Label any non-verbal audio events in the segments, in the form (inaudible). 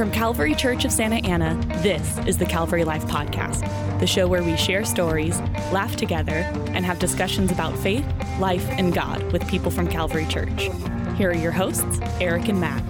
From Calvary Church of Santa Ana, this is the Calvary Life Podcast, the show where we share stories, laugh together, and have discussions about faith, life, and God with people from Calvary Church. Here are your hosts, Eric and Matt.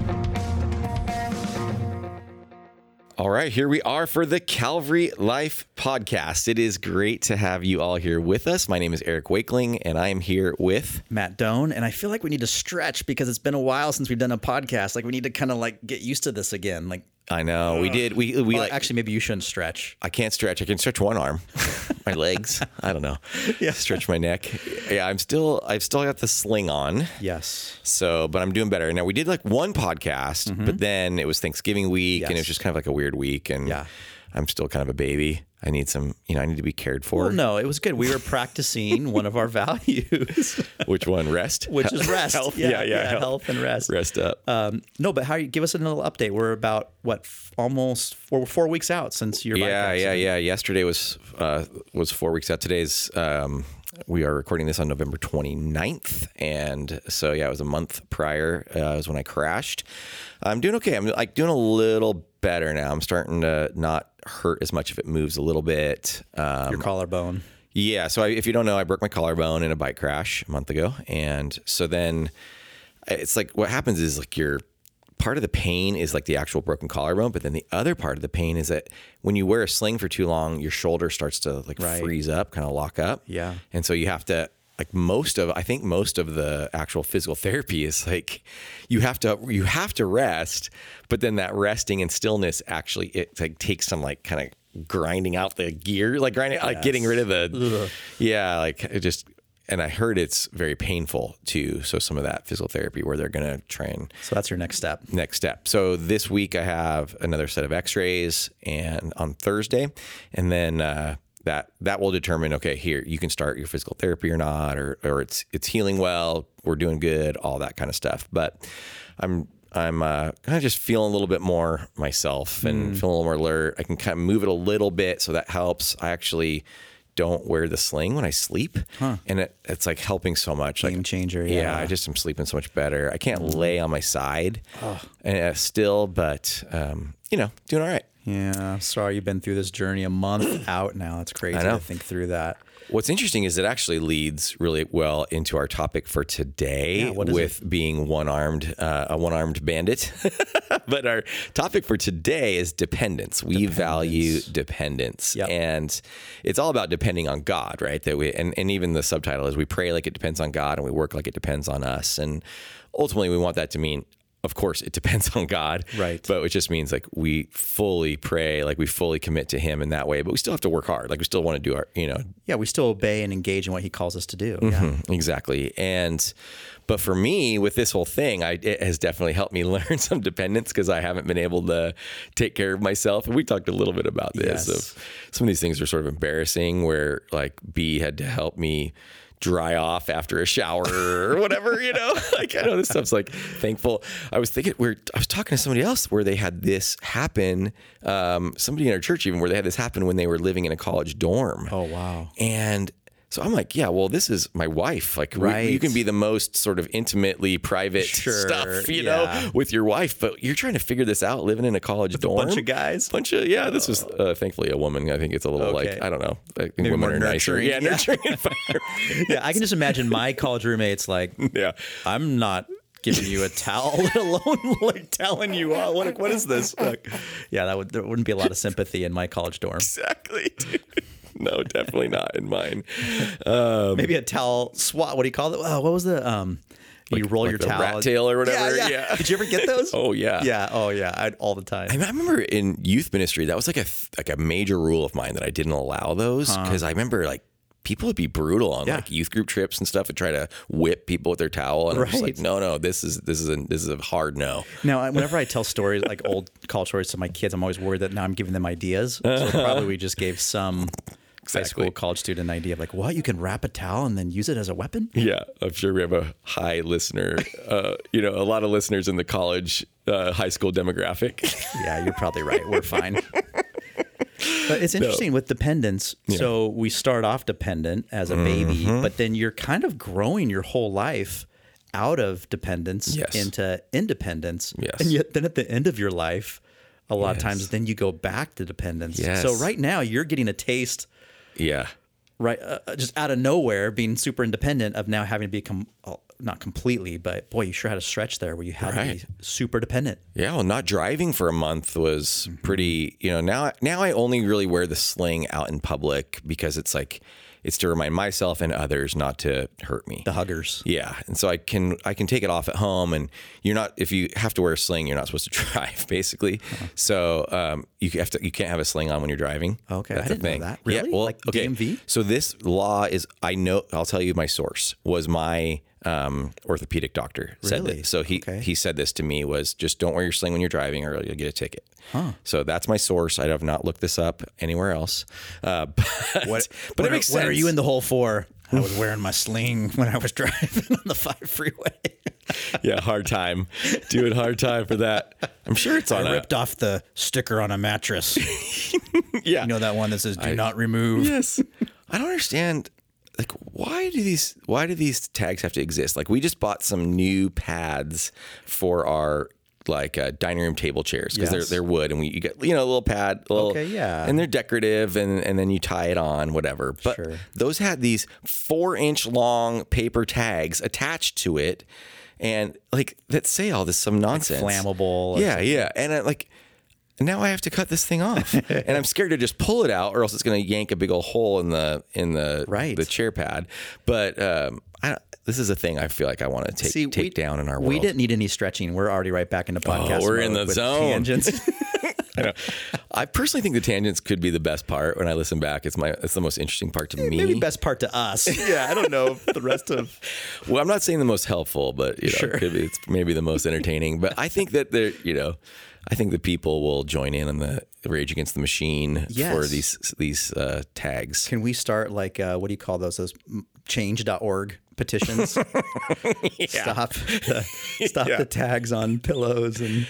All right, here we are for the Calvary Life podcast. It is great to have you all here with us. My name is Eric Wakeling, and I am here with Matt Doan, and I feel like we need to stretch because it's been a while since we've done a podcast. Like we need to kind of like get used to this again. Like I know we did we we well, like actually maybe you shouldn't stretch. I can't stretch. I can stretch one arm, (laughs) my legs. I don't know. Yeah. stretch my neck. Yeah, I'm still I've still got the sling on. Yes. So, but I'm doing better now. We did like one podcast, but then it was Thanksgiving week, and it was Mm-hmm. Yes. just kind of like a weird week, and Yeah. I'm still kind of a baby. I need some, you know, I need to be cared for. Well, no, it was good. We were practicing one of our (laughs) values, Which one? Rest. which is (laughs) rest. Health. Yeah, Yeah, yeah, yeah, health. health. and rest. Rest up. Um, no, but how you give us a little update? We're about what f- almost four, four weeks out since your bike yeah, yeah, yeah. Yesterday was uh, was four weeks out. Today's um, we are recording this on November 29th. and so yeah, it was a month prior. Uh, was when I crashed. I'm doing okay. I'm like doing a little better now. I'm starting to not hurt as much if it moves a little bit. Um, Your collarbone. yeah. So I, if you don't know, I broke my collarbone in a bike crash a month ago, and so then it's like what happens is like your part of the pain is like the actual broken collarbone, but then the other part of the pain is that when you wear a sling for too long, your shoulder starts to like Right. freeze up, kind of lock up. Yeah. and so you have to. Like most of, I think most of the actual physical therapy is like you have to you have to rest, but then that resting and stillness actually it like takes some like kind of grinding out the gear, like grinding, like getting rid of the, yeah, like it just. And I heard it's very painful too. So some of that physical therapy where they're gonna try and So that's your next step. next step. So this week I have another set of X-rays, and on Thursday, and then uh, that that will determine. Okay, here you can start your physical therapy or not, or or it's it's healing well, we're doing good, all that kind of stuff. But I'm I'm uh, kind of just feeling a little bit more myself and feeling a little more alert. I can kind of move it a little bit, so that helps. I actually don't wear the sling when I sleep, and it, it's like helping so much. Game like, changer, Yeah, yeah. I just am sleeping so much better. I can't lay on my side uh, still, but um, you know, doing all right. Yeah. Sorry you've been through this journey a month (clears throat) out now. It's crazy I to think through that. What's interesting is it actually leads really well into our topic for today Yeah, with being one armed, uh, a one armed bandit. (laughs) but our topic for today is dependence. We value dependence. Yep. And it's all about depending on God, right? That we, and, and even the subtitle is we pray like it depends on God and we work like it depends on us. And ultimately, we want that to mean, of course, it depends (laughs) on God. Right. But it just means like we fully pray, like we fully commit to Him in that way, but we still have to work hard. Like we still want to do our, you know, Yeah, we still obey and engage in what he calls us to do. Mm-hmm. Yeah. Exactly. And but for me with this whole thing, I it has definitely helped me (laughs) learn some dependence because I haven't been able to take care of myself. And we talked a little bit about this Yes. of some of these things are sort of embarrassing where like B had to help me dry off after a shower or whatever, you know? (laughs) like I know this stuff's like thankful. I was thinking we're I was talking to somebody else where they had this happen, um, somebody in our church even where they had this happen when they were living in a college dorm. Oh, wow. And so I'm like, yeah, well, this is my wife. Like, we- you can be the most sort of intimately private Sure, stuff, you yeah. know, with your wife, but you're trying to figure this out living in a college dorm. A bunch of guys? Bunch of, yeah, this was uh, thankfully a woman. I think it's a little Okay. like, I don't know. I think Maybe women are nicer. Yeah, Yeah. nurturing. (laughs) Yeah, I can just imagine my college roommates like, (laughs) yeah. I'm not giving you a towel, (laughs) let alone like telling you oh, what what is this? Like, yeah, that would there wouldn't be a lot of sympathy in my college dorm. Exactly. dude. No, definitely not in mine. (laughs) Um, Maybe a towel swat. What do you call it? Oh, what was the um? You roll like your towel. rat tail or whatever, Yeah, yeah. yeah. Did you ever get those? (laughs) Oh, yeah. Yeah. Oh yeah. I, all the time. I I remember in youth ministry that was like a like a major rule of mine that I didn't allow those because I remember like people would be brutal on Yeah. like youth group trips and stuff and try to whip people with their towel and I'm just like no no this is this is a this is a hard no Now, whenever I tell stories like old (laughs) college stories to my kids, I'm always worried that now I'm giving them ideas. So probably we just gave some high school college student idea of like, what you can wrap a towel and then use it as a weapon. yeah I'm sure we have a high listener uh, you know a lot of listeners in the college uh, high school demographic (laughs) Yeah, you're probably right. We're fine. But it's interesting with dependence. So we start off dependent as a baby, Mm-hmm. but then you're kind of growing your whole life out of dependence Yes. into independence. Yes. And yet then at the end of your life, a lot of times then you go back to dependence. Yes. So right now you're getting a taste Yeah. right uh, uh, just out of nowhere being super independent of now having to become uh, not completely but boy you sure had a stretch there where you had to be super dependent Yeah, well, not driving for a month was Mm-hmm. pretty. You know, now now I only really wear the sling out in public because it's like it's to remind myself and others not to hurt me. the huggers Yeah, and so I can I can take it off at home, and you're not if you have to wear a sling, you're not supposed to (laughs) drive, basically. Uh-huh. So um, you have to you can't have a sling on when you're driving. Okay, That's I didn't know thing. that. Yeah, well, Like okay. DMV? So this law is I know I'll tell you my source was my um, orthopedic doctor said Really? So he Okay. he said this to me was just don't wear your sling when you're driving or you'll get a ticket. So that's my source. I have not looked this up anywhere else. Uh, (laughs) but what but what, it makes are, what are you in the hole for I was wearing my sling (laughs) when I was driving on the five freeway (laughs) yeah, hard time. Doing hard time for that. I'm sure it's on I a ripped off the sticker on a mattress yeah. you know that one that says do not remove Yes. I don't understand. Like, why do these why do these tags have to exist? Like, we just bought some new pads for our like uh, dining room table chairs because Yes. they're they're wood and we you get you know a little pad, a little, Okay, yeah. and they're decorative and and then you tie it on whatever. But Sure. those had these four inch long paper tags attached to it, and like that say all this some nonsense, flammable or Yeah, yeah, and I, like now I have to cut this thing off, (laughs) and I'm scared to just pull it out, or else it's going to yank a big old hole in the in the Right. the chair pad. But um, I, this is a thing I feel like I want to take See, take we- down in our world. we didn't need any stretching we're already right back into podcast Oh, we're in the zone. tangents. (laughs) (laughs) I, know. I personally think the tangents could be the best part when I listen back. It's my it's the most interesting part to me. maybe best part to us yeah I don't know the rest of Well, I'm not saying the most helpful, but you know, Sure. could be, it's maybe the most entertaining. But I think that they're, you know, I think the people will join in on the Rage Against the Machine for these these uh, tags. Can we start like uh, what do you call those? Those change.org petitions. (laughs) (laughs) Stop the, (laughs) stop Yeah. the tags on pillows and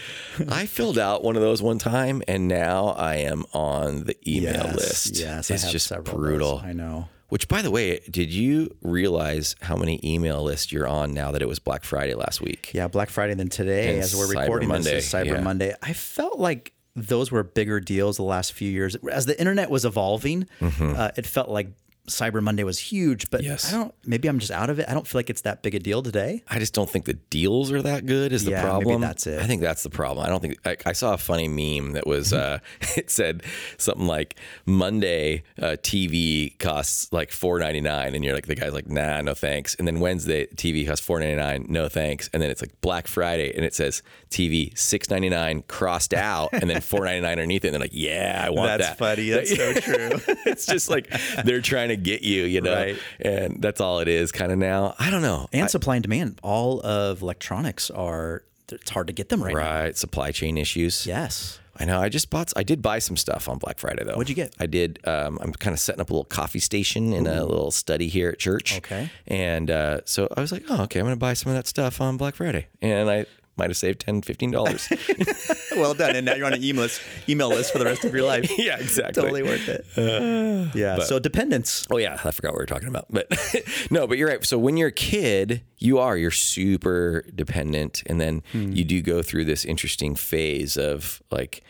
I filled out one of those one time, and now I am on the email Yes, list. Yes, it's just brutal. I know. Which, by the way, did you realize how many email lists you're on now that it was Black Friday last week? Yeah, Black Friday. Then today, And as we're Cyber recording Monday, this, is Cyber yeah. Monday. I felt like those were bigger deals the last few years. As the internet was evolving, uh, it felt like Cyber Monday was huge. But Mm-hmm. Yes. I don't. Maybe I'm just out of it. I don't feel like it's that big a deal today. I just don't think the deals are that good. Is the Yeah, maybe problem? that's it. I think that's the problem. I don't think I, I saw a funny meme that was uh, (laughs) it said something like Monday uh, TV costs like four ninety nine, and you're like the guy's like nah, no thanks. And then Wednesday TV costs four ninety nine, no thanks. And then it's like Black Friday, and it says TV six ninety nine crossed out, and then (laughs) four ninety nine underneath it. And they're like, yeah, I want that. That's funny. That's so (laughs) true. it's just like they're trying to get you, you know, Right. and that's all it is, kind of now. I don't know. and supply and demand. All of electronics are. It's hard to get them right, now. Right, supply chain issues. Yes. I know. I just bought. I did buy some stuff on Black Friday though. What'd you get? I did. Um, I'm kind of setting up a little coffee station in a little study here at church. Okay. And uh, so I was like, oh, okay, I'm going to buy some of that stuff on Black Friday, and I might have saved 10 15 dollars. (laughs) well done. And now you're on an email list, email list for the rest of your life. (laughs) yeah, exactly. totally worth it. (sighs) yeah. so dependence. Oh yeah, I forgot what we were talking about. But (laughs) no, but you're right. So when you're a kid, you are you're super dependent, and then Hmm. you do go through this interesting phase of like.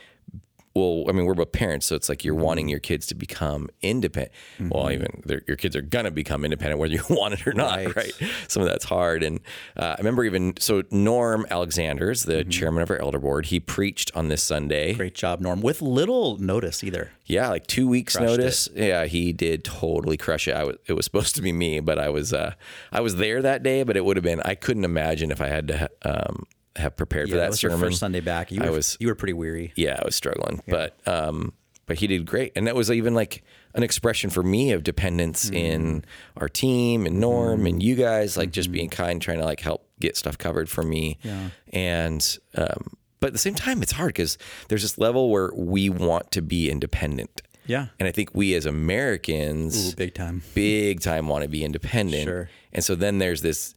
Well, I mean, we're both parents, so it's like you're wanting Mm-hmm. your kids to become independent. Well, even your kids are gonna become independent whether you (laughs) want it or not, Right. right? Some of that's hard. And uh, I remember even so Norm Alexander's the Mm-hmm. chairman of our elder board. He preached on this Sunday. Great job, Norm. With little notice either. Yeah, like two weeks Crushed notice. Yeah, he did totally crush it. I was, it was supposed to be me, but I was uh, I was there that day. But it would have been. I couldn't imagine if I had to um, have prepared Yeah, for that that was sermon. your first Sunday back. You I were, was- you were pretty weary. Yeah, I was struggling, but um, but he did great, and that was even like an expression for me of dependence Mm. in our team and Norm and you guys, like just being kind, trying to like help get stuff covered for me. Yeah. And um, but at the same time, it's hard because there's this level where we want to be independent. Yeah. And I think we as Americans Ooh, big time. big time want to be independent. Sure. And so then there's this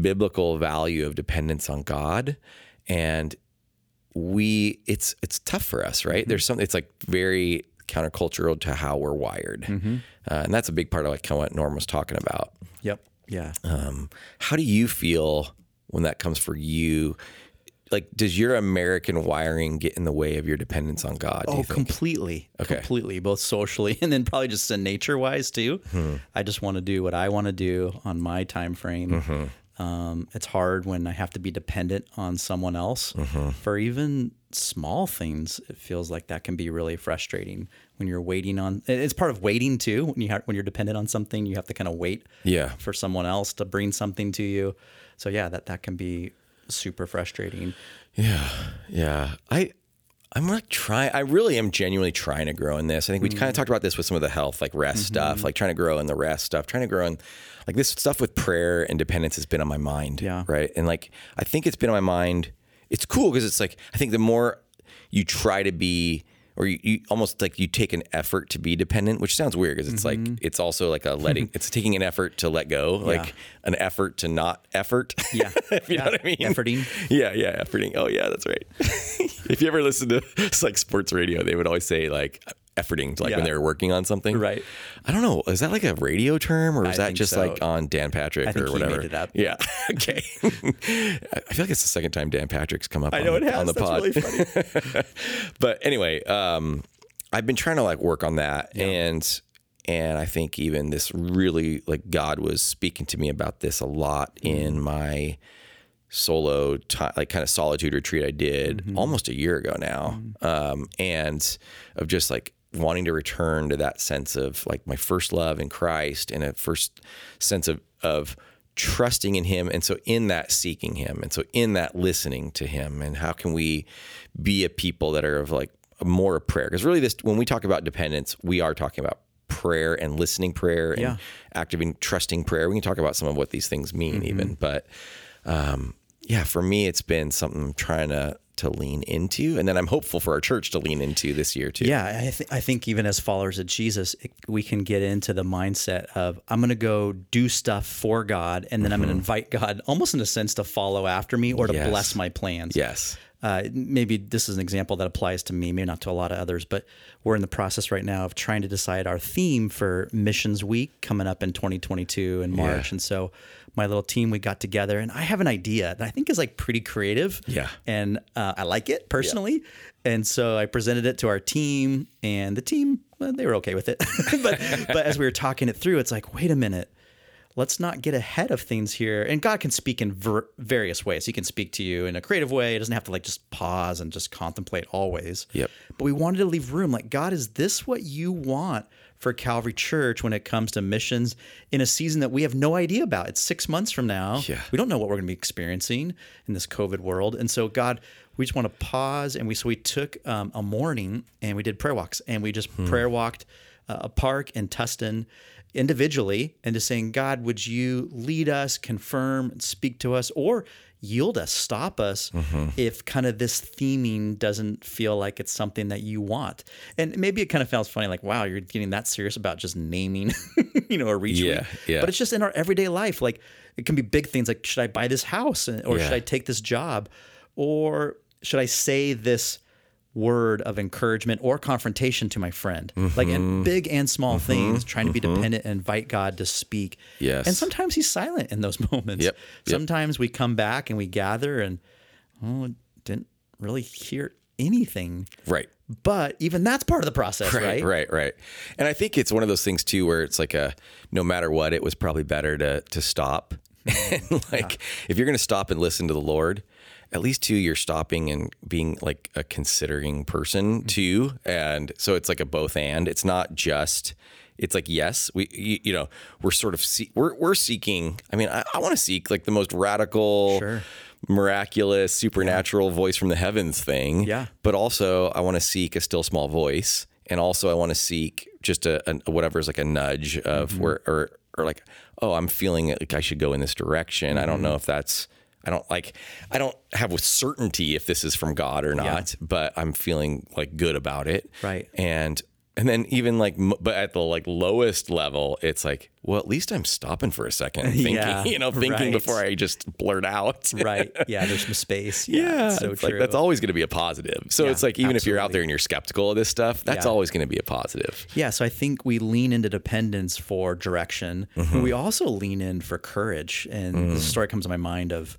biblical value of dependence on God and we it's it's tough for us, right? Mm-hmm. There's something it's like very countercultural to how we're wired. Mm-hmm. Uh, and that's a big part of like kind of what Norm was talking about. Yep. Yeah. Um, how do you feel when that comes for you? like does your American wiring get in the way of your dependence on God? Oh, completely. Okay. Completely, both socially (laughs) and then probably just in nature wise too. Hmm. I just want to do what I want to do on my time frame. Mm-hmm. Um, it's hard when I have to be dependent on someone else Mm-hmm. for even small things. It feels like that can be really frustrating when you're waiting on. It's part of waiting too. When you have, when you're dependent on something, you have to kind of wait Yeah. for someone else to bring something to you. So yeah, that that can be super frustrating. Yeah, yeah. I I'm like trying. I really am genuinely trying to grow in this. I think we Mm-hmm. kind of talked about this with some of the health, like rest stuff, like trying to grow in the rest stuff, trying to grow in like this stuff with prayer and dependence has been on my mind. Yeah. Right. And like I think it's been on my mind. It's cool because it's like I think the more you try to be or you, you almost like you take an effort to be dependent, which sounds weird because it's like mm-hmm. it's also like a letting. (laughs) it's taking an effort to let go, like an effort to not effort. (laughs) Yeah. if you Yeah. know what I mean. Efforting. (laughs) Yeah, yeah, efforting. Oh, yeah, that's right. if you ever listen to like sports radio, they would always say like efforting, like Yeah. when they were working on something. Right. I don't know. Is that like a radio term, or is I that just so. like on Dan Patrick or whatever? it. Yeah. (laughs) okay. I feel like it's the second time Dan Patrick's come up. I on, know it the- has. on the That's pod. really funny. (laughs) but anyway, um, I've been trying to like work on that, and and I think even this really like God was speaking to me about this a lot Mm-hmm. in my solo time, like kind of solitude retreat I did Mm-hmm. almost a year ago now, um, and of just like wanting to return to that sense of like my first love in Christ and a first sense of of trusting in him and so in that seeking him and so in that listening to him and how can we be a people that are of like more of prayer? Because really this when we talk about dependence we are talking about prayer and listening prayer and Yeah. activating trusting prayer. We can talk about some of what these things mean even but um, yeah for me it's been something I'm trying to to lean into and then I'm hopeful for our church to lean into this year too Yeah, I, th- I think even as followers of Jesus, it, we can get into the mindset of I'm going to go do stuff for God, and then I'm going to invite God, almost in a sense, to follow after me or to Yes. bless my plans. yes Uh, maybe this is an example that applies to me, maybe not to a lot of others, but we're in the process right now of trying to decide our theme for Missions Week coming up in 2022 in March. And so my little team, we got together, and I have an idea that I think is like pretty creative. Yeah. And uh, I like it personally. And so I presented it to our team, and the team, well, they were okay with it. (laughs) but, but as we were talking it through, it's like, wait a minute let's not get ahead of things here. And God can speak in ver- various ways. He can speak to you in a creative way. He doesn't have to like just pause and just contemplate always. Yep. But we wanted to leave room. Like, God, is this what you want for Calvary Church when it comes to missions in a season that we have no idea about? It's six months from now. Yeah. We don't know what we're going to be experiencing in this COVID world. And so, God, we just want to pause. And we so we took um, a morning and we did prayer walks and we just prayer walked uh, a park in Tustin individually and just saying, God, would you lead us, confirm, speak to us, or yield us, stop us mm-hmm. if kind of this theming doesn't feel like it's something that you want. And maybe it kind of feels funny, like, wow, you're getting that serious about just naming, (laughs) you know, a reach. Yeah, yeah. But it's just in our everyday life. Like it can be big things like, should I buy this house or should I take this job? Or should I say this word of encouragement or confrontation to my friend? Like Mm-hmm. in big and small things, trying to be dependent and invite God to speak. Yes. And sometimes he's silent in those (laughs) moments. Yep, yep. Sometimes we come back and we gather and oh, didn't really hear anything. right But even that's part of the process, right? Right, right, right. And I think it's one of those things too where it's like a no matter what, it was probably better to to stop. (laughs) and like if you're gonna stop and listen to the Lord, at least two, you're stopping and being like a considering person too. And so it's like a both and. It's not just it's like yes, we you, you know we're sort of see, we're we're seeking. I mean, I, I want to seek like the most radical, Sure. miraculous, supernatural voice from the heavens thing. Yeah. But also, I want to seek a still small voice, and also I want to seek just a, a whatever is like a nudge of Mm-hmm. where or or like oh I'm feeling like I should go in this direction. I don't Mm-hmm. know if that's I don't like I don't have with certainty if this is from God or not, but I'm feeling like good about it. Right. And and then even like but at the like lowest level, it's like well at least I'm stopping for a second, (laughs) thinking Yeah, you know thinking right. before I just blurt out. (laughs) right. Yeah, there's some space. Yeah, Yeah, it's so it's true. like that's always going to be a positive. So Yeah, it's like even if you're out there and you're skeptical of this stuff, that's always going to be a positive. Yeah, so I think we lean into dependence for direction. Mm-hmm. But we also lean in for courage. And Mm. this story comes to my mind of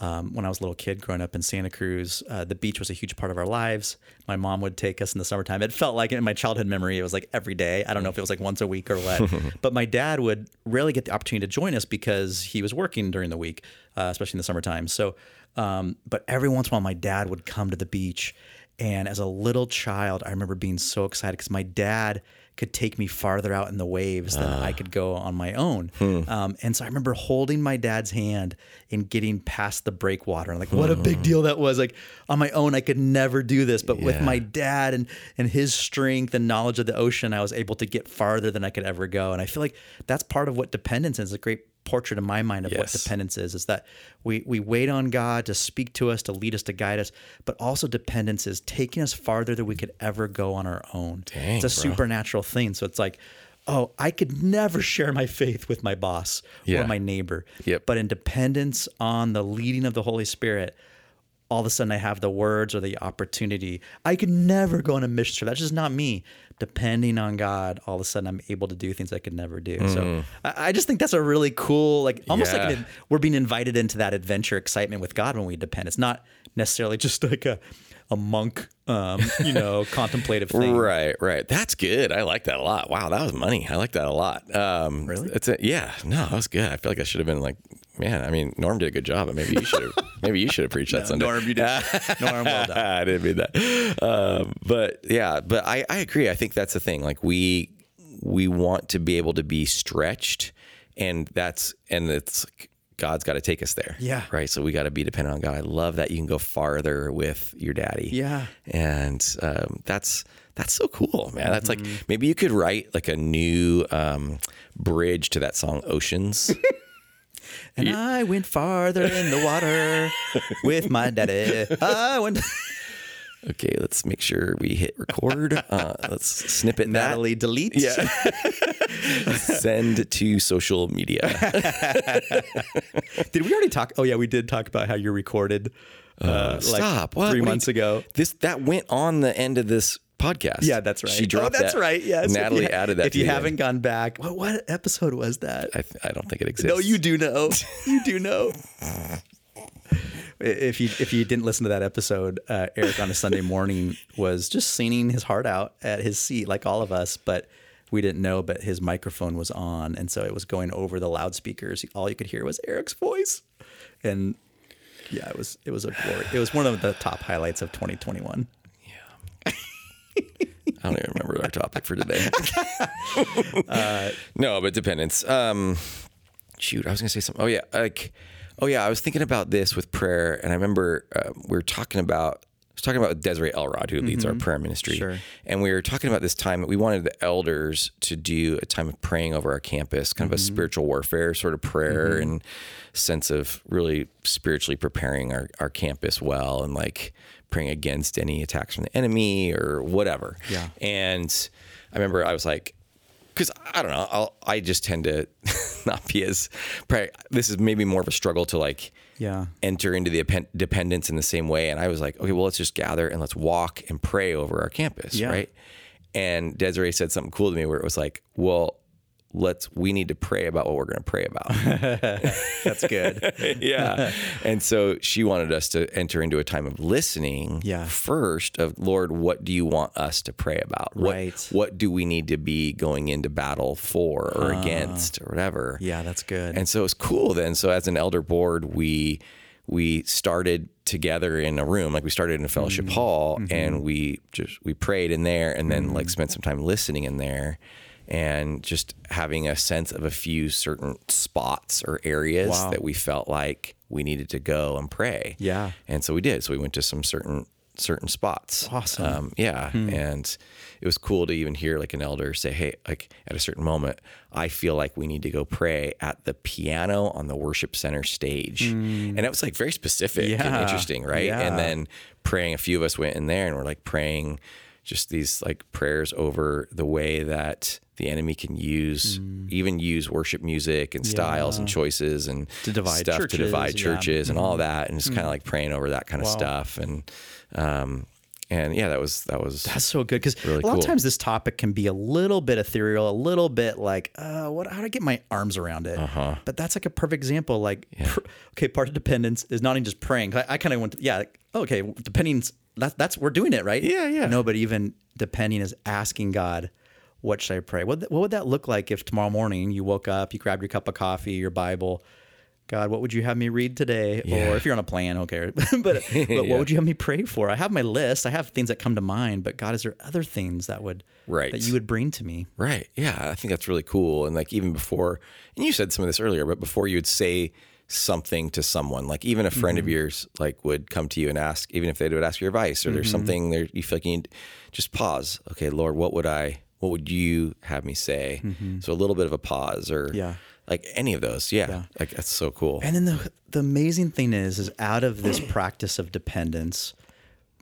um, when I was a little kid growing up in Santa Cruz, uh, the beach was a huge part of our lives. My mom would take us in the summertime. It felt like in my childhood memory, it was like every day. I don't know if it was like once a week or what, (laughs) but my dad would rarely get the opportunity to join us because he was working during the week, uh, especially in the summertime. So, um, but every once in a while, my dad would come to the beach. And as a little child, I remember being so excited because my dad could take me farther out in the waves than I ah. could go on my own. Hmm. Um, and so I remember holding my dad's hand and getting past the breakwater. And like, what a hmm. big deal that was. Like on my own, I could never do this, but with my dad and and his strength and knowledge of the ocean, I was able to get farther than I could ever go. And I feel like that's part of what dependence is. A great portrait in my mind of what dependence is is that we we wait on God to speak to us, to lead us, to guide us, but also dependence is taking us farther than we could ever go on our own. Dang, it's a bro. supernatural thing. So it's like, oh, I could never share my faith with my boss Yeah. or my neighbor. Yep. But in dependence on the leading of the Holy Spirit, all of a sudden I have the words or the opportunity. I could never go on a mission trip. That's just not me. Depending on God, all of a sudden I'm able to do things I could never do. So I, I just think that's a really cool, like almost like Mm. An, we're being invited into that adventure excitement with God when we depend. It's not necessarily just like a a monk, um, you know, (laughs) contemplative thing. Right, right. That's good. I like that a lot. Wow, that was money. I like that a lot. Um, Really? It's a yeah. No, that was good. I feel like I should have been like, man. I mean, Norm did a good job, but maybe you should have. (laughs) maybe you should have preached that Sunday. Norm, you did. (laughs) Norm, well done. I didn't mean that. Um, but yeah, but I, I agree. I think that's the thing. Like we we want to be able to be stretched, and that's and it's God's got to take us there. Yeah. Right. So we got to be dependent on God. I love that you can go farther with your daddy. Yeah. And um, that's that's so cool, man. That's Mm-hmm. like maybe you could write like a new um, bridge to that song, Oceans. (laughs) And I went farther in the water with my daddy. I went. (laughs) okay, let's make sure we hit record. Uh, let's snip it. that. Natalie, delete. Yeah. (laughs) Send to social media. (laughs) Did we already talk? Oh yeah, we did talk about how you recorded. Uh, like Stop. What? Three What months you- ago. This that went on the end of this podcast. Yeah, that's right. She dropped Oh, that's that. right. Yes. Natalie you- added that. If you the haven't end. gone back, what, what episode was that? I, I don't think it exists. No, (laughs) you do know. You do know. If you if you didn't listen to that episode, uh, Eric on a Sunday morning was just singing his heart out at his seat, like all of us, but we didn't know. But his microphone was on, and so it was going over the loudspeakers. All you could hear was Eric's voice, and yeah, it was it was a glory. It was one of the top highlights of 2021. (laughs) I don't even remember our topic for today. (laughs) no, but dependence. Um, shoot, I was gonna say something. Oh yeah, like, oh yeah, I was thinking about this with prayer, and I remember uh, we were talking about. I was talking about Desiree Elrod, who leads our prayer ministry, Sure. and we were talking about this time that we wanted the elders to do a time of praying over our campus, kind of a spiritual warfare sort of prayer and sense of really spiritually preparing our, our campus well and like praying against any attacks from the enemy or whatever. Yeah. And I remember I was like, because I don't know, I'll, I just tend to (laughs) not be as. Probably, this is maybe more of a struggle to like Yeah. enter into the dependence in the same way. And I was like, okay, well, let's just gather and let's walk and pray over our campus, Yeah. right? And Desiree said something cool to me where it was like, well, let's we need to pray about what we're going to pray about. (laughs) That's good. (laughs) yeah. And so she wanted us to enter into a time of listening Yeah. first of Lord, what do you want us to pray about? What, Right. What do we need to be going into battle for or against or whatever? yeah, that's good. And so it was cool then. So as an elder board, we we started together in a room, like we started in a fellowship Mm-hmm. hall, and we just we prayed in there, and then like spent some time listening in there, and just having a sense of a few certain spots or areas Wow. that we felt like we needed to go and pray. Yeah. and so we did. So we went to some certain certain spots. Awesome. Hmm. Um, yeah, and it was cool to even hear like an elder say, "Hey, like at a certain moment, I feel like we need to go pray at the piano on the worship center stage," and it was like very specific and Hmm. Interesting, right? Yeah. And then praying, a few of us went in there and we're like praying just these like prayers over the way that the enemy can use even use worship music and styles and choices and To divide stuff to churches, divide yeah. Mm-hmm. churches and all that and just kind of like praying over that kind of Wow. stuff and um and yeah, that was that was That's so good because Really a lot cool. of times this topic can be a little bit ethereal, a little bit like, uh, what? How do I get my arms around it? Uh-huh. But that's like a perfect example. Like, pr- okay, part of dependence is not even just praying. I, I kind of went, to, yeah, like, okay, depending. That's that's we're doing it right. Yeah, yeah. No, but even depending is asking God, what should I pray? What what would that look like if tomorrow morning you woke up, you grabbed your cup of coffee, your Bible. God, what would you have me read today? Yeah. Or if you're on a plane, okay. (laughs) but but (laughs) what would you have me pray for? I have my list. I have things that come to mind. But God, is there other things that would Right. that you would bring to me? Right. Yeah. I think that's really cool. And like even before, and you said some of this earlier, but before you would say something to someone, like even a friend Mm-hmm. of yours, like would come to you and ask, even if they would ask your advice or Mm-hmm. there's something there you feel like you need, just pause. Okay, Lord, what would I, what would you have me say? So a little bit of a pause or Mm-hmm. Yeah. like any of those. Yeah. Like that's so cool. And then the the amazing thing is, is out of this practice of dependence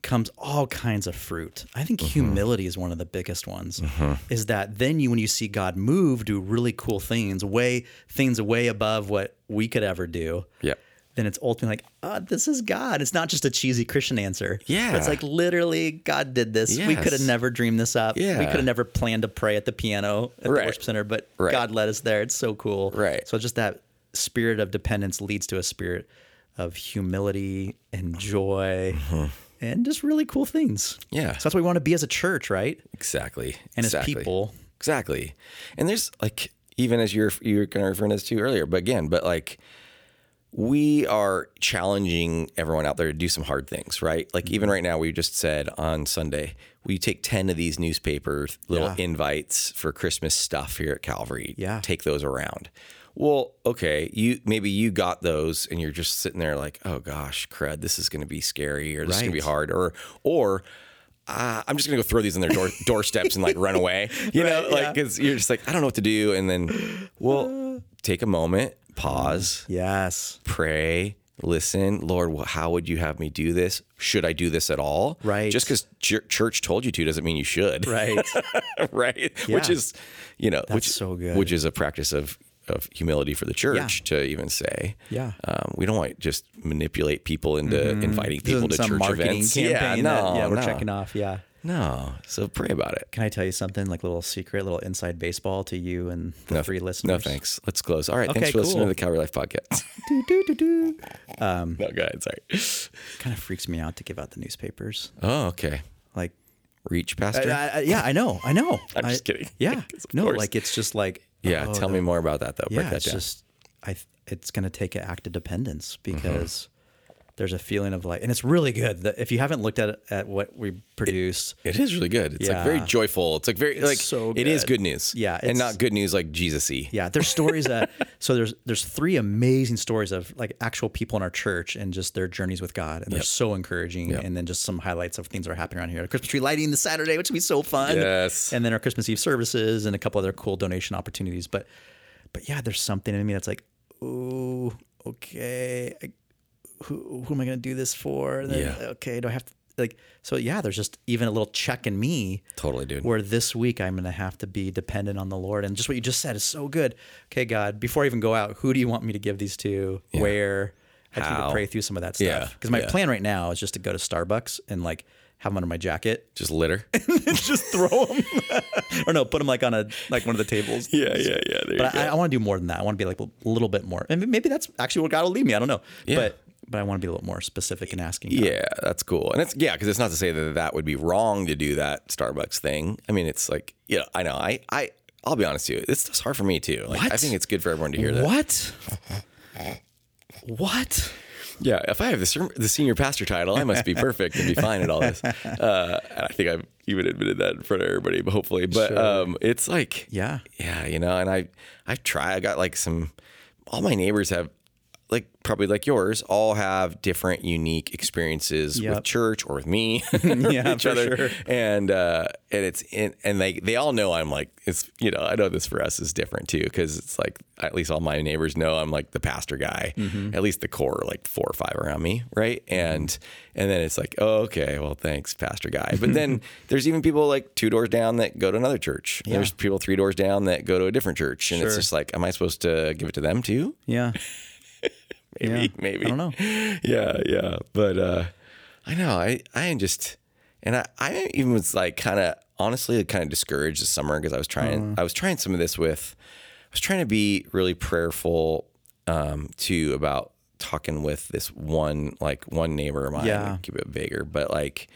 comes all kinds of fruit. I think Mm-hmm. humility is one of the biggest ones. Mm-hmm. Is that then you when you see God move, do really cool things, way things way above what we could ever do. Yep. Then it's ultimately like, oh, this is God. It's not just a cheesy Christian answer. Yeah. It's like literally God did this. We could have never dreamed this up. Yeah. We could have never planned to pray at the piano at Right. the worship center, but Right. God led us there. It's so cool. Right. So just that spirit of dependence leads to a spirit of humility and joy mm-hmm. And just really cool things. Yeah. So that's what we want to be as a church, right? Exactly. And as people. Exactly. And there's like even as you're you're kind of referring to this to earlier, but again, but like we are challenging everyone out there to do some hard things, right? Like Mm-hmm. even right now, we just said on Sunday, we take 10 of these newspaper little Yeah. invites for Christmas stuff here at Calvary. Yeah. Take those around. Well, okay, you maybe you got those and you're just sitting there like, oh gosh, crud, this is gonna be scary or this is gonna be hard. Or or uh, I'm just gonna go throw these on their door, (laughs) doorsteps and like run away. You know, Right, like yeah. because you're just like I don't know what to do, and then well, take a moment, pause, Yes. pray, listen. Lord, how would you have me do this? Should I do this at all? Right. Just because church told you to doesn't mean you should. Right. (laughs) right. Which is, you know, which so good. Which is a practice of of humility for the church to even say. Yeah. Um, we don't want to just manipulate people into inviting people to church events. yeah, that- no, yeah, we're no. checking off. Yeah. No. So pray about it. Can I tell you something like a little secret, a little inside baseball to you and the No, three listeners? No, thanks. Let's close. All right. Okay, thanks for listening to the Calvary Life podcast. (laughs) Do, do, do, do. no, go ahead. Sorry. Kind of freaks me out to give out the newspapers. Oh, okay. Like, Reach, Pastor. I, I, yeah, I know, I know. (laughs) I'm I- just kidding. Yeah. (laughs) no, course. like it's just like yeah. oh, tell me more about that, though. Break yeah, that it's down. just I. It's going to take an act of dependence Mm-hmm. because there's a feeling of like, and it's really good. That if you haven't looked at at what we produce, It is really good. It's like very joyful. It's like very like so it is good. good news. Yeah, and not good news like Jesus-y. yeah, there's stories that. (laughs) So there's there's three amazing stories of like actual people in our church and just their journeys with God, and they're so encouraging. And then just some highlights of things that are happening around here. A Christmas tree lighting this Saturday, which will be so fun. Yes. And then our Christmas Eve services and a couple other cool donation opportunities. But but yeah, there's something in me that's like, ooh, okay, I, who who am I going to do this for? And then, Yeah. Okay, do I have to like? So yeah, there's just even a little check in me Totally, dude. where this week I'm going to have to be dependent on the Lord. And just what you just said is so good. Okay, God, before I even go out, who do you want me to give these to? Where? I just need How? to pray through some of that Yeah, stuff. Because my yeah. plan right now is just to go to Starbucks and like have them under my jacket, (laughs) Just litter. And (laughs) just throw them, (laughs) or no, put them like on a like one of the tables. yeah, yeah, yeah. But I, I want to do more than that. I want to be like a little bit more, and maybe that's actually where God will lead me. I don't know. Yeah. But but I want to be a little more specific in asking. God. Yeah, that's cool. And it's yeah, because it's not to say that that would be wrong to do that Starbucks thing. I mean, it's like yeah, I know. I I I'll be honest with you. It's just hard for me too. Like I think it's good for everyone to hear that. What? What? Yeah, if I have the the senior pastor title, I must be perfect and be fine at all this. (laughs) Uh, and I think I've even admitted that in front of everybody, but hopefully. But Sure. um, it's like Yeah. yeah, you know. And I I try. I got like some. All my neighbors have like probably like yours all have different unique experiences with church or with me (laughs) (laughs) Yeah, each other. sure. and uh and it's in and they they all know i'm like it's you know i know this for us is different too because it's like at least all my neighbors know i'm like the pastor guy Mm-hmm. at least the core like four or five around me right? And and then it's like oh okay well thanks pastor guy. But then (laughs) there's even people like two doors down that go to another church. There's people three doors down that go to a different church. And it's just like am i supposed to give it to them too? Yeah. Maybe Yeah. maybe I don't know. yeah yeah but uh i know i i am just And I, I even was like kind of honestly kind of discouraged this summer because I was trying I was trying some of this with I was trying to be really prayerful um, too about talking with this one like one neighbor of mine. Yeah. Keep it bigger, but like.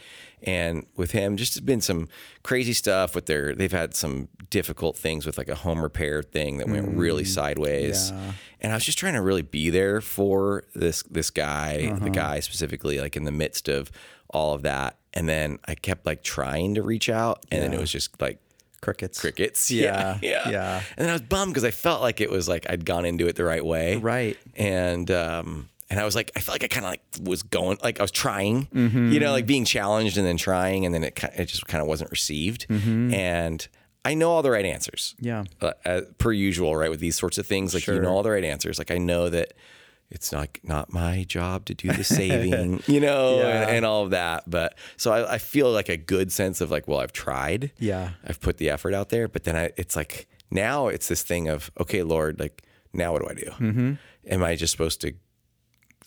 And with him, just been some crazy stuff with their. They've had some difficult things with like a home repair thing that went really sideways. Yeah. And I was just trying to really be there for this this guy, the guy specifically, like in the midst of all of that. And then I kept like trying to reach out, and then it was just like Crickets. crickets. Yeah, (laughs) yeah, yeah. And then I was bummed because I felt like it was like I'd gone into it the right way, Right. And um, and I was like, I felt like I kind of like was going, like I was trying, Mm-hmm. you know, like being challenged and then trying, and then it it just kind of wasn't received. And I know all the right answers, Mm-hmm. Yeah. uh, uh, per usual, right? With these sorts of things, like you know all the right answers. Like I know that it's not not my job to do the saving, (laughs) you know, Yeah. and, and all of that. But so I, I feel like a good sense of like, well, I've tried, Yeah. I've put the effort out there, but then I, it's like now it's this thing of okay, Lord, like now what do I do? Mm-hmm. Am I just supposed to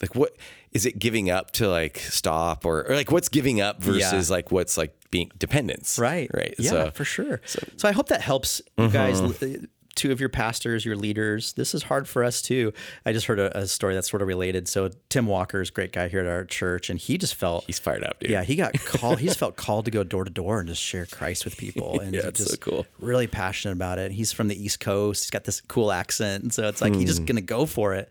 like what is it giving up to like stop or, or like what's giving up versus like what's like being dependence? Right. Right. Yeah, So- Mm-hmm. for sure. So, I hope that helps you guys. uh, Two of your pastors, your leaders. This is hard for us too. I just heard a, a story that's sort of related. So Tim Walker's a great guy here at our church, and he just felt He's fired up, dude. Yeah, he got called. He just felt called to go door to door and just share Christ with people. (laughs) And Yeah, he it's so just cool. Really passionate about it. He's from the East Coast. He's got this cool accent, and so it's like he's just gonna go for it.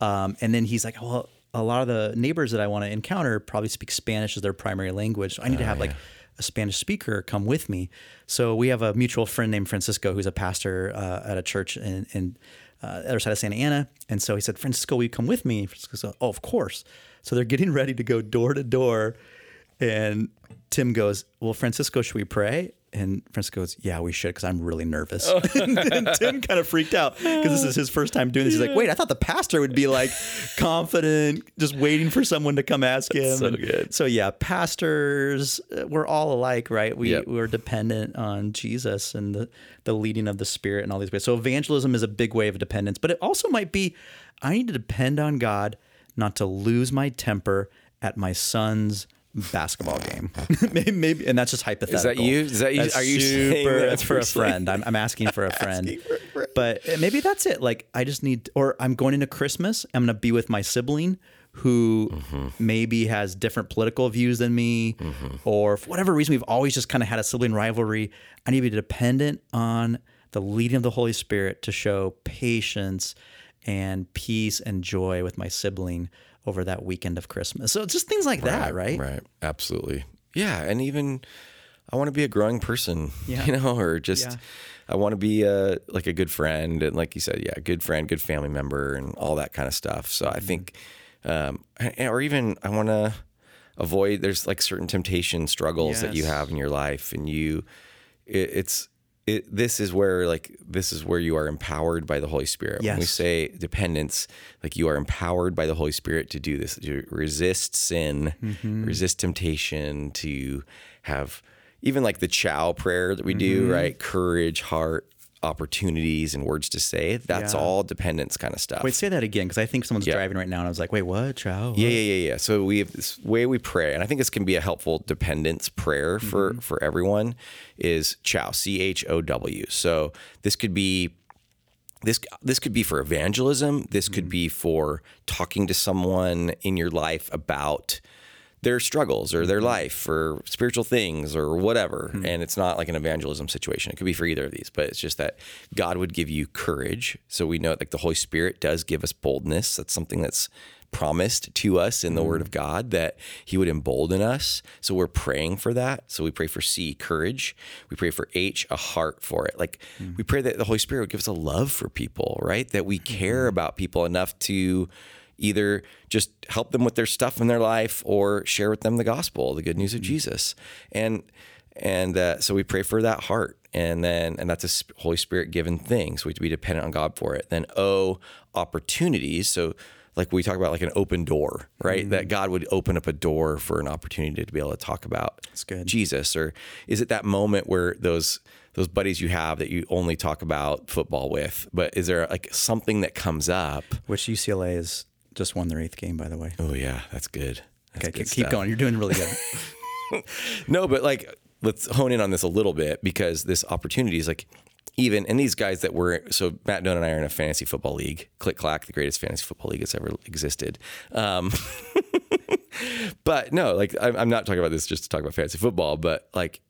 Um, and then he's like, well, a lot of the neighbors that I want to encounter probably speak Spanish as their primary language. So I need Oh, to have like a Spanish speaker come with me. So we have a mutual friend named Francisco who's a pastor uh, at a church in, in uh, the other side of Santa Ana. And so he said, Francisco, will you come with me? Francisco said, oh, of course. So they're getting ready to go door to door. And Tim goes, well, Francisco, should we pray? And Francisco goes, yeah, we should, because I'm really nervous. Oh. (laughs) and Tim kind of freaked out because this is his first time doing this. He's like, wait, I thought the pastor would be like confident, just waiting for someone to come ask him. so And good. So yeah, pastors, uh, we're all alike, right? We Yep. we're dependent on Jesus and the the leading of the Spirit and all these ways. So evangelism is a big way of dependence, but it also might be I need to depend on God not to lose my temper at my son's basketball game. (laughs) maybe, maybe, and that's just hypothetical. you? Is that you- That's are you super? that That's for a friend. I'm, I'm asking for a (laughs) friend. For a friend. But uh, maybe that's it. Like I just need, or I'm going into Christmas. I'm going to be with my sibling who Mm-hmm. maybe has different political views than me, Mm-hmm. or for whatever reason, we've always just kind of had a sibling rivalry. I need to be dependent on the leading of the Holy Spirit to show patience and peace and joy with my sibling over that weekend of Christmas. So just things like that, right? Right. Absolutely. Yeah. And even I want to be a growing person, (laughs) Yeah. you know, or just Yeah. I want to be a like a good friend and like you said, yeah, good friend, good family member, and all that kind of stuff. So Mm-hmm. I think, um, or even I want to avoid. There's like certain temptation struggles that you have in your life, and you, it, it's. It, this is where like this is where you are empowered by the Holy Spirit. When we say dependence, like you are empowered by the Holy Spirit to do this, to resist sin, Mm-hmm. resist temptation, to have even like the chow prayer that we do, Mm-hmm. right? Courage, heart, opportunities, and words to say. That's Yeah. all dependence kind of stuff. Wait, say that again because I think someone's Yeah. driving right now, and I was like, "Wait, what? Chow?" Yeah, yeah, yeah, yeah. So we have this way we pray, and I think this can be a helpful dependence prayer for Mm-hmm. for everyone. Is chow, C H O W. So this could be this this could be for evangelism. This could Mm-hmm. be for talking to someone in your life about their struggles or Mm-hmm. their life or spiritual things or whatever. Mm-hmm. And it's not like an evangelism situation. It could be for either of these, but it's just that God would give you courage. So we know like the Holy Spirit does give us boldness. That's something that's promised to us in the word mm-hmm. of God that he would embolden us. So we're praying for that. So we pray for C, courage. We pray for H, a heart for it. Like mm-hmm. we pray that the Holy Spirit would give us a love for people, right? That we care about people enough to either just help them with their stuff in their life or share with them the gospel, the good news of Jesus. And and uh, so we pray for that heart, and then and that's a Holy Spirit given thing. So we have to be dependent on God for it. Then O opportunities. So like we talk about like an open door, right? That God would open up a door for an opportunity to be able to talk about. Jesus. Or is it that moment where those those buddies you have that you only talk about football with, but is there like something that comes up? Which UCLA has just won their eighth game, by the way. Oh yeah, that's good. That's Okay, good keep, keep stuff. going. You're doing really good. (laughs) no, but like let's hone in on this a little bit because this opportunity is like even and these guys that were so Matt Dunn and I are in a fantasy football league, Click Clack, the greatest fantasy football league that's ever existed. Um, (laughs) but no, like I'm, I'm not talking about this just to talk about fantasy football, but like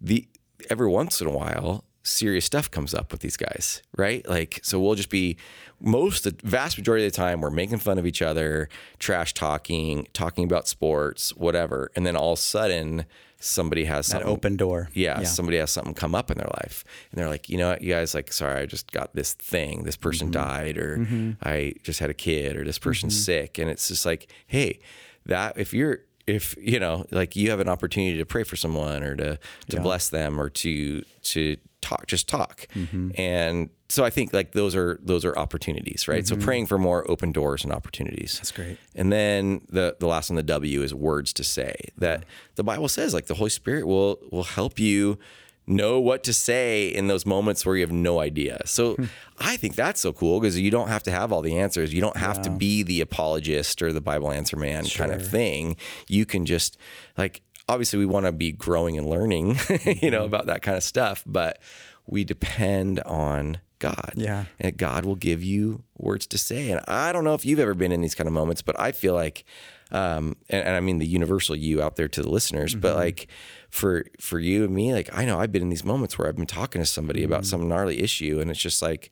the every once in a while serious stuff comes up with these guys, right? Like, so we'll just be most, the vast majority of the time, we're making fun of each other, trash talking, talking about sports, whatever. And then all of a sudden, somebody has That something open door. yeah, somebody has something come up in their life and they're like, you know what, you guys like, sorry, I just got this thing. This person mm-hmm. died, or mm-hmm. I just had a kid, or this person's mm-hmm. sick. And it's just like, hey, that if you're if you know, like you have an opportunity to pray for someone or to to bless them or to to talk, just talk. Mm-hmm. And so I think like those are those are opportunities, right? So mm-hmm. praying for more open doors and opportunities. That's great. And then the the last on the W is words to say. That the Bible says like the Holy Spirit will will help you know what to say in those moments where you have no idea. So (laughs) I think that's so cool because you don't have to have all the answers. You don't have to be the apologist or the Bible answer man kind of thing. You can just like obviously we want to be growing and learning, (laughs) you know, mm-hmm. about that kind of stuff, but we depend on God. Yeah. And God will give you words to say. And I don't know if you've ever been in these kind of moments, but I feel like, um, and, and I mean the universal you out there to the listeners, but mm-hmm. like for for you and me, like I know I've been in these moments where I've been talking to somebody about mm. some gnarly issue, and it's just like,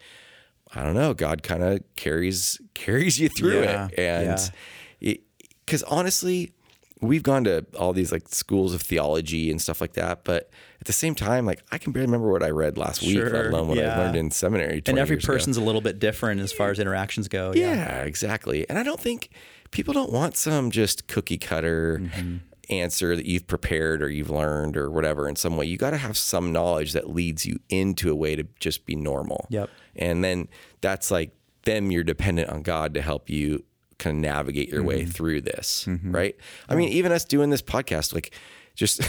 I don't know, God kind of carries carries you through Yeah, it, and because honestly, we've gone to all these like schools of theology and stuff like that, but at the same time, like I can barely remember what I read last week, let alone what I learned in seminary. And every years ago. person's a little bit different as far as interactions go. Yeah, exactly. And I don't think people don't want some just cookie cutter Mm-hmm. answer that you've prepared or you've learned or whatever in some way. You got to have some knowledge that leads you into a way to just be normal. Yep. And then that's like then you're dependent on God to help you kind of navigate your way Mm-hmm. through this, right? I mean, even us doing this podcast like just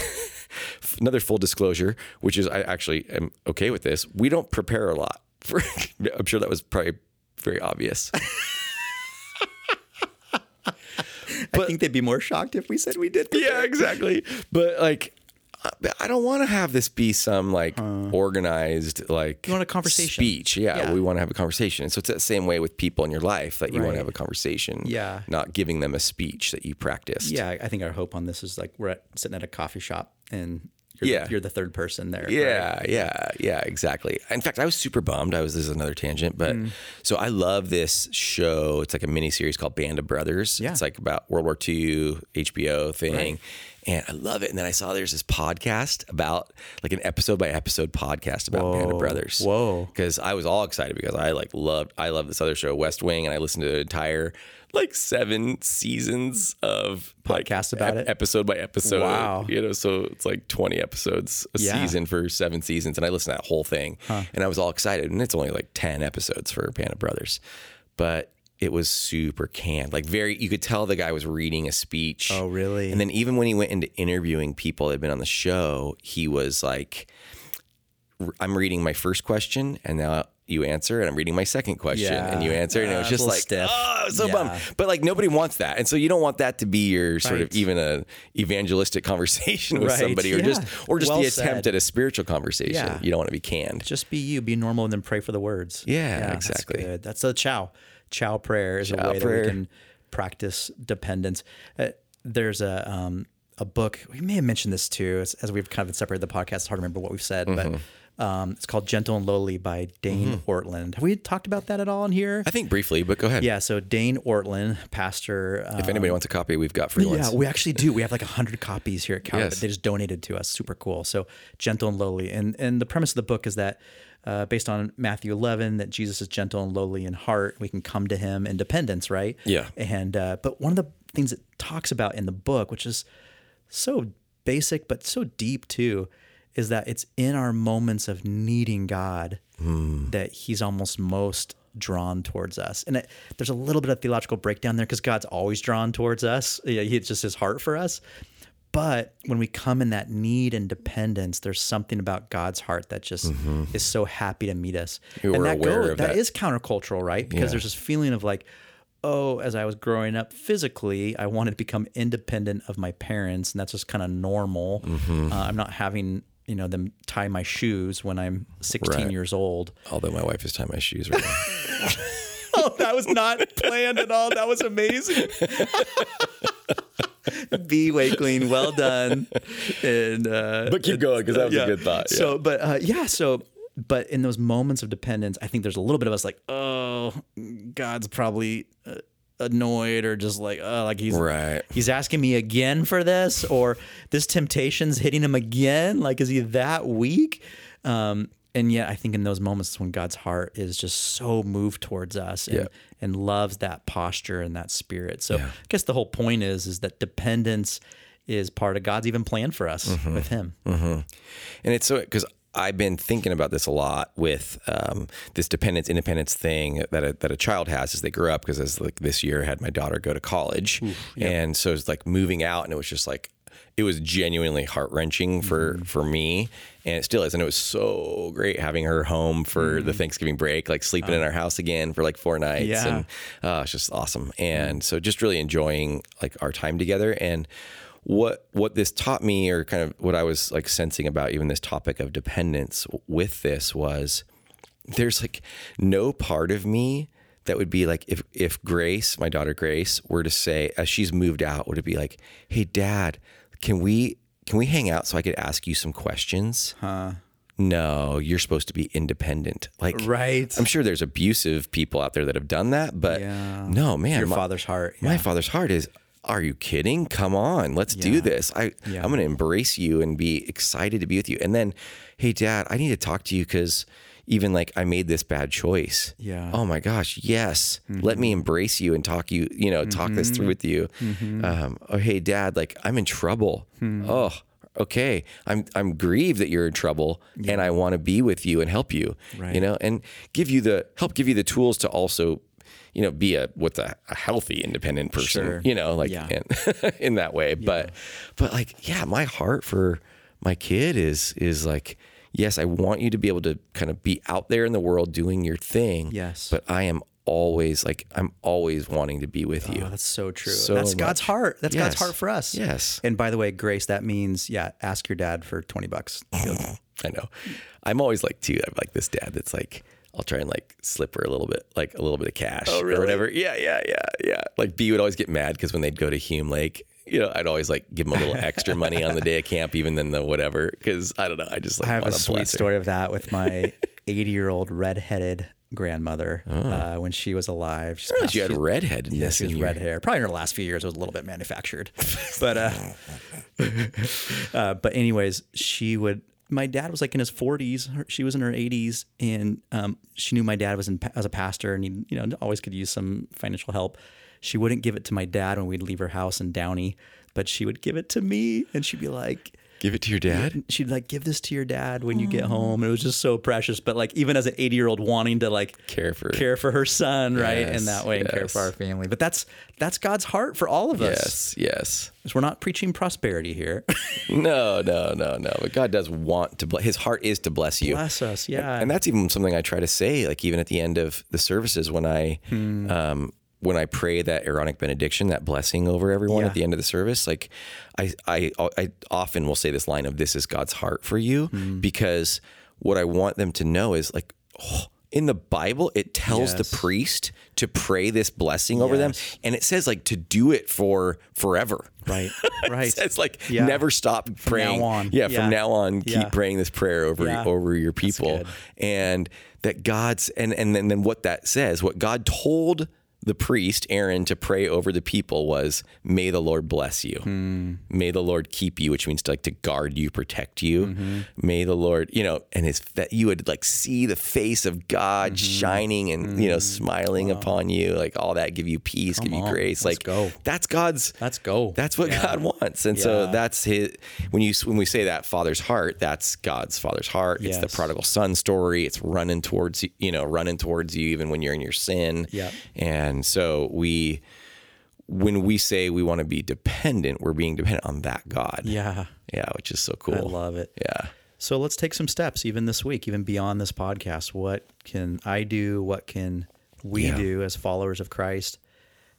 (laughs) another full disclosure, which is I actually am okay with this. We don't prepare a lot. For, (laughs) I'm sure that was probably very obvious. (laughs) I think they'd be more shocked if we said we did. yeah, exactly. But like, I- I don't want to have this be some like organized like You want a conversation. speech. Yeah, Yeah. we want to have a conversation. So it's that same way with people in your life that you want to have a conversation. Yeah. not giving them a speech that you practiced. Yeah, I think our hope on this is like we're at, sitting at a coffee shop and you're, Yeah. the, you're the third person there. right? Yeah, yeah, yeah, exactly. In fact, I was super bummed. I was this is another tangent, but Mm. so I love this show. It's like a mini series called Band of Brothers. Yeah. It's like about World War II HBO thing. And I love it. And then I saw there's this podcast about like an episode by episode podcast about Band of Brothers. Whoa. Because I was all excited because I like loved I love this other show, West Wing, and I listened to the entire like seven seasons of like, Podcast about it? episode by episode. Wow. You know, so it's like 20 episodes a Yeah. season for seven seasons. And I listened to that whole thing and I was all excited. And it's only like 10 episodes for Band of Brothers. But it was super canned. Like very you could tell the guy was reading a speech. Oh, really? And then even when he went into interviewing people that had been on the show, he was like I'm reading my first question and now you answer and I'm reading my second question Yeah. and you answer and it was ah, just like stiff. oh I was so Yeah. bummed but like nobody wants that and so you don't want that to be your sort of even a evangelistic (laughs) conversation with Right. somebody or Yeah. just or just Well the attempt said. at a spiritual conversation Yeah. you don't want to be canned Just be you, be normal, and then pray for the words. Yeah, exactly. That's, good. that's a chow. Chow prayer is Chow a way prayer. that we can practice dependence. Uh, there's a um, a book. We may have mentioned this too, as, as we've kind of separated the podcast. It's hard to remember what we've said, Mm-hmm. but um, it's called "Gentle and Lowly" by Dane Ortlund. Have we talked about that at all in here? I think briefly but go ahead yeah. So Dane Ortlund, pastor. Um, if anybody wants a copy we've got free ones yeah, we actually do. We have like hundred copies here at Calvary Yes. they just donated to us. Super cool. So gentle and lowly, and and the premise of the book is that. Uh, based on Matthew 11, that Jesus is gentle and lowly in heart, we can come to Him in dependence, right? Yeah. And uh, but one of the things it talks about in the book, which is so basic but so deep too, is that it's in our moments of needing God that He's almost most drawn towards us. And it, there's a little bit of theological breakdown there because God's always drawn towards us. Yeah, he- It's just His heart for us. But when we come in that need and dependence, there's something about God's heart that just is so happy to meet us. You and that aware goes- of that that. is countercultural, right? Because Yeah. there's this feeling of like, oh, as I was growing up physically, I wanted to become independent of my parents, and that's just kind of normal. Mm-hmm. Uh, I'm not having you know them tie my shoes when I'm 16 Right. years old. Although my wife is tying my shoes right now. (laughs) (laughs) Oh, that was not planned at all. That was amazing. (laughs) B Wakeling, well done. And uh, But keep going because that was a good thought, yeah. So, but uh, yeah, so but in those moments of dependence, I think there's a little bit of us like, oh, God's probably uh, annoyed or just like, oh, like he's Right. He's asking me again for this, or this temptation's hitting him again. Like, is he that weak? Um, and yet, I think in those moments when God's heart is just so moved towards us and, Yeah. and loves that posture and that spirit. So, Yeah. I guess the whole point is is that dependence is part of God's even plan for us Mm-hmm. with Him. And it's so because I've been thinking about this a lot with um, this dependence independence thing that a, that a child has as they grow up. Because as like this year, I had my daughter go to college, and so it's like moving out, and it was just like it was genuinely heart wrenching for for me, and it still is. And it was so great having her home for the Thanksgiving break, like sleeping in our house again for like four nights, Yeah. and uh, it's just awesome. And so just really enjoying like our time together and what what this taught me or kind of what I was like sensing about even this topic of dependence with this was there's like no part of me that would be like if if Grace, my daughter Grace, were to say as she's moved out, would it be like, "Hey dad, can we can we hang out so I could ask you some questions?" Huh. No, you're supposed to be independent. Like Right. I'm sure there's abusive people out there that have done that, but Yeah. no, man. Your my- father's heart. my father's heart is are you kidding? Come on let's do this. I Yeah. i'm going to embrace you and be excited to be with you. And then hey dad i need to talk to you because even like i made this bad choice. Yeah. oh my gosh yes. Let me mm-hmm. embrace you and talk you you know talk this through mm-hmm. with you. Mm-hmm. Um, oh hey dad like i'm in trouble. Hmm. Oh okay. I'm i'm grieved that you're in trouble and i want to be with you and help you Right. you know and give you the help give you the tools to also you know be a what's a, a healthy independent person Sure. you know like Yeah. in, (laughs) in that way but but like yeah my heart for my kid is is like yes i want you to be able to kind of be out there in the world doing your thing Yes. but i am always like i'm always wanting to be with you Oh, that's so true. So that's God's heart. That's God's heart for us. Yes. And by the way, Grace, that means yeah, ask your dad for twenty bucks. (laughs) I know. I'm always like too. I'm like this dad that's like I'll try and like slip her a little bit, like a little bit of cash or whatever. Yeah, yeah, yeah, yeah. Like B would always get mad because when they'd go to Hume Lake, you know, I'd always like give them a little (laughs) extra money on the day of camp, even than the whatever. Because I don't know, I just like I have a want sweet her. story of that with my (laughs) eighty-year-old redheaded grandmother uh, when she was alive. She's But you had redhead in Yeah, this. she was red hair. Probably in her last few years, it was a little bit manufactured. (laughs) but uh, uh, but anyways, she would. My dad was like in his 40s. her- She was in her 80s, and um, she knew my dad was in as a pastor, and he you know always could use some financial help. She wouldn't give it to my dad when we'd leave her house in Downey, but she would give it to me, and she'd be like, Give it to your dad. she'd like give this to your dad when you get home. It was just so precious. But like even as an 80 year old wanting to like Care for- care for her son, right? Yes, In that way and care for our family. But that's that's God's heart for all of us. Yes, yes. 'Cause We're not preaching prosperity here. (laughs) No, no, no, no. But God does want to bless. His heart is to bless you. Bless us. Yeah. and that's even something I try to say, like even at the end of the services when I Hmm. um, when I pray that Aaronic benediction, that blessing over everyone Yeah. at the end of the service. Like I, I I often will say this line of "This is God's heart for you," Hmm. because what I want them to know is like. Oh, in the Bible, it tells Yes. the priest to pray this blessing over them, and it says like to do it for forever. right. (laughs) Right. It's like Yeah. never stop praying. now on. Yeah, Yeah. from now on, keep Yeah. praying this prayer over over your people, and that God's and and then, then what that says, what God told the priest Aaron to pray over the people was, "May the Lord bless you, Hmm. may the Lord keep you," which means to like to guard you, protect you. Mm-hmm. May the Lord, you know, and his that you would like see the face of God Mm-hmm. shining and you know smiling upon you, like all that, give you peace, give you on, grace. let's like go. that's God's Let's go. that's what Yeah. God wants, and so that's his. When you when we say that Father's heart, that's God's Father's heart. It's the prodigal son story. It's running towards you, you know, running towards you even when you're in your sin. Yeah. And so we, when we say we want to be dependent, we're being dependent on that God. yeah. Yeah, which is so cool. I love it. Yeah. So let's take some steps even this week, even beyond this podcast. What can I do? What can we Yeah. do as followers of Christ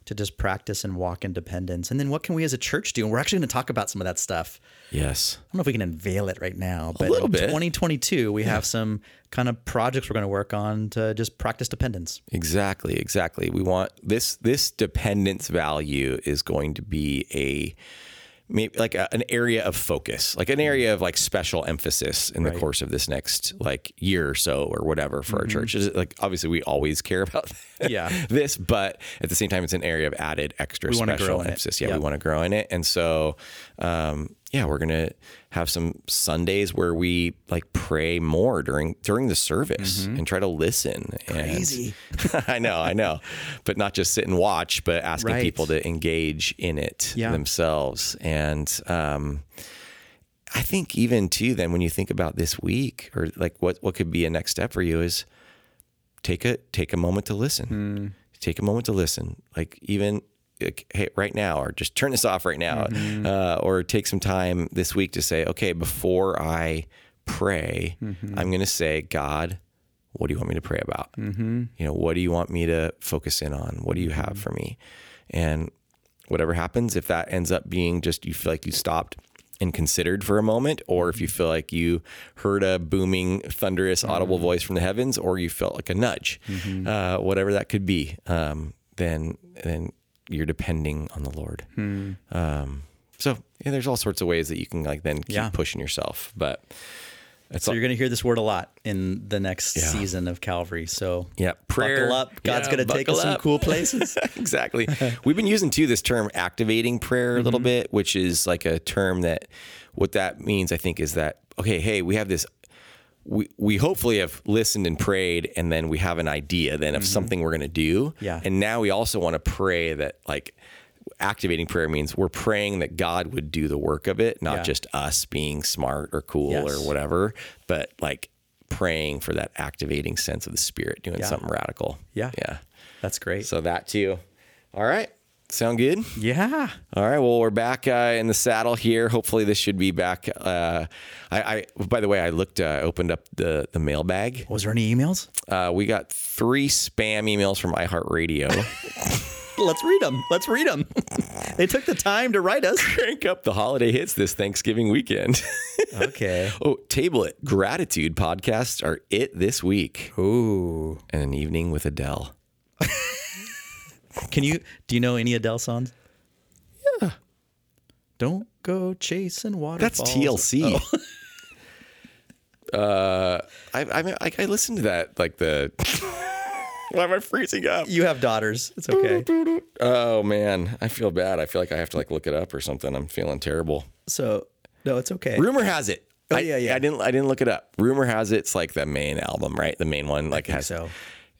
to just practice and walk in dependence. And then what can we as a church do? And we're actually going to talk about some of that stuff. Yes. I don't know if we can unveil it right now, but little bit. 2022, we have some kind of projects we're going to work on to just practice dependence. Exactly, exactly. We want this this dependence value is going to be a maybe like a, an area of focus, like an area of like special emphasis in the course of this next like year or so or whatever for our church. Is it, Like obviously we always care about (laughs) Yeah. this, but at the same time it's an area of added extra We special emphasis. Yeah, Yep. we want to grow in it. And so um yeah, we're gonna have some Sundays where we like pray more during during the service and try to listen. Mm-hmm. Crazy. And (laughs) I know, I know, but not just sit and watch, but asking Right. people to engage in it Yeah. themselves. And um, I think even too, then when you think about this week or like what what could be a next step for you is take a take a moment to listen. Hmm. Take a moment to listen. Like even like, hey, right now, or just turn this off right now, Mm-hmm. uh, or take some time this week to say, okay, before I pray, Mm-hmm. I'm going to say, God, what do you want me to pray about? Mm-hmm. You know, what do you want me to focus in on? What do you have for me? And whatever happens, if that ends up being just you feel like you stopped and considered for a moment, or if you feel like you heard a booming, thunderous, audible voice from the heavens, or you felt like a nudge, uh, whatever that could be, um, then then you're depending on the Lord. Um, so yeah, there's all sorts of ways that you can like then keep Yeah. pushing yourself, but that's So all. you're going to hear this word a lot in the next Yeah. season of Calvary. So Yeah, prayer. buckle up. God's Yeah, going to take us buckle some cool (laughs) places. exactly. We've been using too this term activating prayer a little Mm-hmm. bit, which is like a term that what that means I think is that okay, hey, we have this we we hopefully have listened and prayed and then we have an idea then of something we're going to do. Mm-hmm. Yeah. And now we also want to pray that like activating prayer means we're praying that God would do the work of it, not Yeah. just us being smart or cool Yes. or whatever, but like praying for that activating sense of the spirit doing Yeah. something radical. Yeah. Yeah. That's great. So that too. All right. Sound good? yeah. All right. Well, we're back uh, in the saddle here. Hopefully, this should be back. Uh, I, I, by the way, I looked, uh, opened up the the mailbag. Was there any emails? Uh, we got three spam emails from iHeartRadio. (laughs) Let's read them. Let's read them. (laughs) they took the time to write us. Crank up the holiday hits this Thanksgiving weekend. (laughs) Okay. oh, table it. Gratitude podcasts are it this week, Ooh. and an evening with Adele. Can you do you know any Adele songs? Yeah. Don't go chasing waterfalls. That's waterfalls. TLC. (laughs) uh, I, I, mean, I, I listened to that like the. (laughs) Why am I freezing up? You have daughters. It's okay. Oh man, I feel bad. I feel like I have to like look it up or something. I'm feeling terrible. So no, it's okay. Rumor has it. Oh, I, yeah, yeah. I didn't. I didn't look it up. Rumor has it, it's like the main album, right? The main one, like has. so.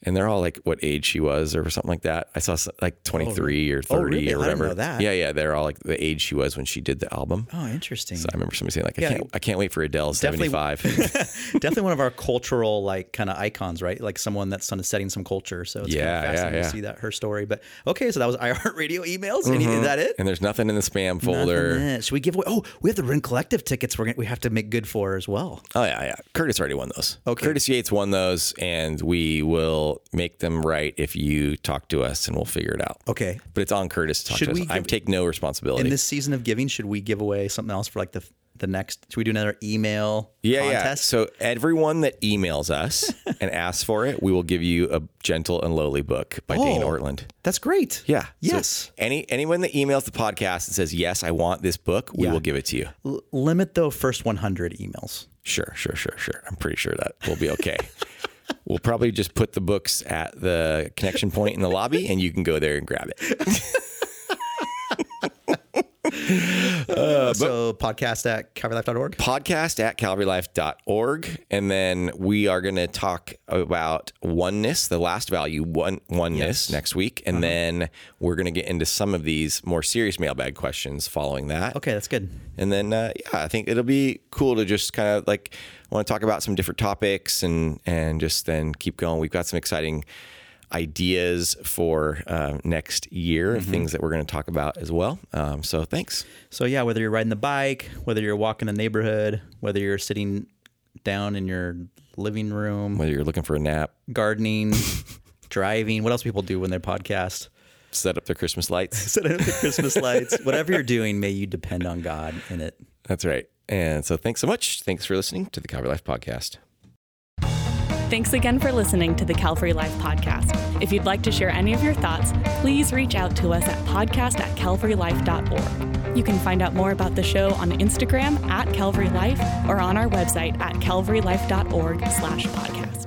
And they're all like what age she was or something like that. I saw like 23 or 30 Oh, really? I or didn't whatever. know that. Yeah, yeah. They're all like the age she was when she did the album. Oh, interesting. I remember somebody saying like, I can't, I can't wait for Adele's Definitely- 75. (laughs) Definitely one of our cultural like kind of icons, right? Like someone that's kind of setting some culture. So it's Yeah, kind yeah, of fascinating yeah. to see that her story. But okay, so that was (laughs) iHeartRadio emails. Any, mm-hmm. is that it? and there's nothing in the spam folder. Should we give away? Oh, we have the Rend Collective tickets. We're gonna, we have to make good for as well. Oh yeah, yeah. Curtis already won those. Okay. Curtis Yates won those, and we will make them right if you talk to us, and we'll figure it out. Okay. But it's on Curtis to talk Should to us. we I take no responsibility. In this season of giving, should we give away something else for like the the next? Should we do another email yeah, yeah. contest? So everyone that emails us (laughs) and asks for it, we will give you a gentle and lowly book by Dane Oh. Ortlund. That's great. Yeah. So Yes. any anyone that emails the podcast and says yes, I want this book, we Yeah. will give it to you. L- limit though first 100 emails. Sure, sure, sure, sure. I'm pretty sure that will be okay. (laughs) we'll probably just put the books at the connection point in the lobby, and you can go there and grab it. (laughs) so podcast at calvarylife.org. podcast at calvarylife.org. And then we are going to talk about oneness, the last value, one, oneness Yes. Uh-huh. next week. And then we're going to get into some of these more serious mailbag questions following that. Okay, that's good. And then, uh, yeah, I think it'll be cool to just kind of like want to talk about some different topics and and just then keep going. We've got some exciting ideas for uh, next year Mm-hmm. things that we're going to talk about as well. Um, so thanks. So yeah, whether you're riding the bike, whether you're walking the neighborhood, whether you're sitting down in your living room, Whether you're looking for a nap, gardening, (laughs) driving, what else people do when they podcast? set up their Christmas lights. (laughs) Set up the Christmas lights. (laughs) Whatever you're doing, may you depend on God in it. That's right. And so thanks so much. Thanks for listening to the Calvary Life Podcast. Thanks again for listening to the Calvary Life podcast. If you'd like to share any of your thoughts, please reach out to us at podcast at calvarylife.org. You can find out more about the show on Instagram at Calvary Life or on our website at calvarylife.org slash podcast.